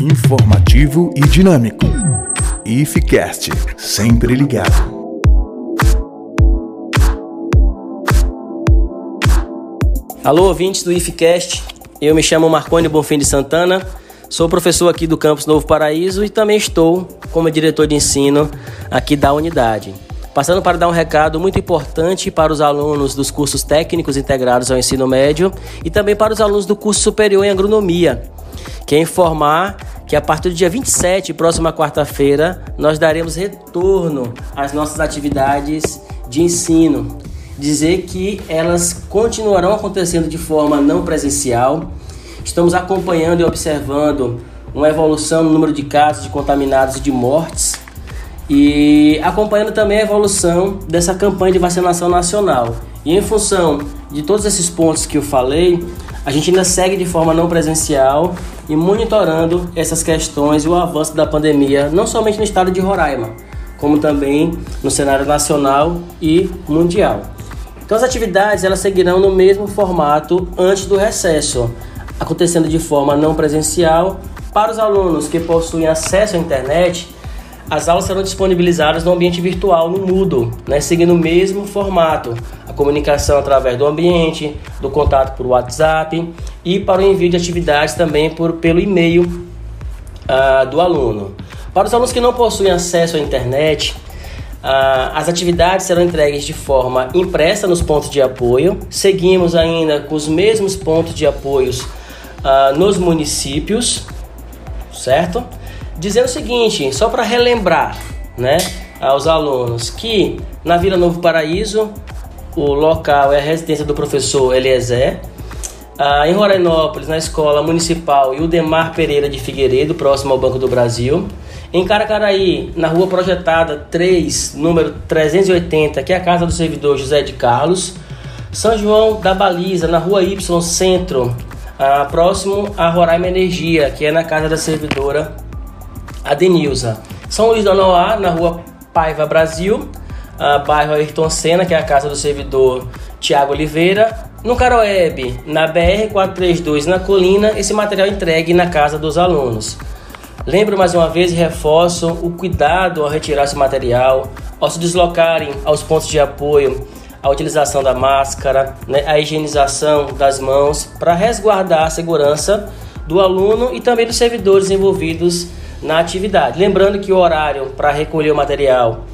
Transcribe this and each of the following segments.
Informativo e dinâmico. IFCast, sempre ligado. Alô, ouvintes do IFCast. Eu me chamo Marconi Bonfim de Santana. Sou professor aqui do Campus Novo Paraíso e também estou como diretor de ensino aqui da unidade. Passando para dar um recado muito importante para os alunos dos cursos técnicos integrados ao ensino médio e também para os alunos do curso superior em agronomia, que é informar que a partir do dia 27, próxima quarta-feira, nós daremos retorno às nossas atividades de ensino. Dizer que elas continuarão acontecendo de forma não presencial. Estamos acompanhando e observando uma evolução no número de casos de contaminados e de mortes e acompanhando também a evolução dessa campanha de vacinação nacional. E em função de todos esses pontos que eu falei, a gente ainda segue de forma não presencial e monitorando essas questões e o avanço da pandemia, não somente no estado de Roraima, como também no cenário nacional e mundial. Então as atividades elas seguirão no mesmo formato antes do recesso, acontecendo de forma não presencial. Para os alunos que possuem acesso à internet, as aulas serão disponibilizadas no ambiente virtual, no Moodle, né, seguindo o mesmo formato. A comunicação através do ambiente, do contato por WhatsApp e para o envio de atividades também por, pelo e-mail uh, do aluno. Para os alunos que não possuem acesso à internet, uh, as atividades serão entregues de forma impressa nos pontos de apoio. Seguimos ainda com os mesmos pontos de apoios uh, nos municípios, certo? Dizendo o seguinte, só para relembrar, né, aos alunos que na Vila Novo Paraíso o local é a residência do professor Eliezer. Ah, em Rorainópolis, na Escola Municipal Ildemar Pereira de Figueiredo, próximo ao Banco do Brasil. Em Caracaraí, na rua projetada 3, número 380, que é a casa do servidor José de Carlos. São João da Baliza, na rua Y Centro, ah, próximo a Roraima Energia, que é na casa da servidora Adenilza. São Luís da Noá, na rua Paiva Brasil, uh, bairro Ayrton Senna, que é a casa do servidor Tiago Oliveira. No Caroeb, na BR-432, na Colina, esse material entregue na casa dos alunos. Lembro mais uma vez e reforço o cuidado ao retirar esse material, ao se deslocarem aos pontos de apoio, a utilização da máscara, né, a higienização das mãos para resguardar a segurança do aluno e também dos servidores envolvidos na atividade. Lembrando que o horário para recolher o material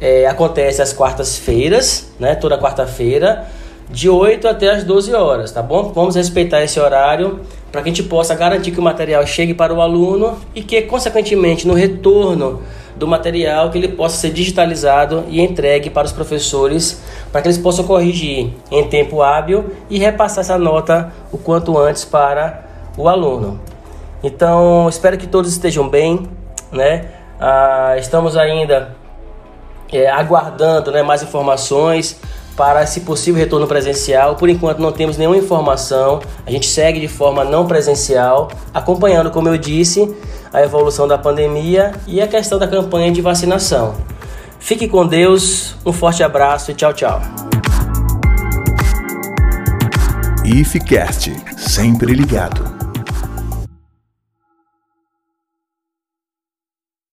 é, acontece às quartas-feiras, né, toda quarta-feira, de 8 até as 12 horas, tá bom? Vamos respeitar esse horário para que a gente possa garantir que o material chegue para o aluno e que, consequentemente, no retorno do material, que ele possa ser digitalizado e entregue para os professores, para que eles possam corrigir em tempo hábil e repassar essa nota o quanto antes para o aluno. Então, espero que todos estejam bem, né? Ah, estamos ainda é, aguardando né, mais informações para, se possível, retorno presencial. Por enquanto, não temos nenhuma informação. A gente segue de forma não presencial, acompanhando, como eu disse, a evolução da pandemia e a questão da campanha de vacinação. Fique com Deus, um forte abraço e tchau, tchau. IFCast, sempre ligado.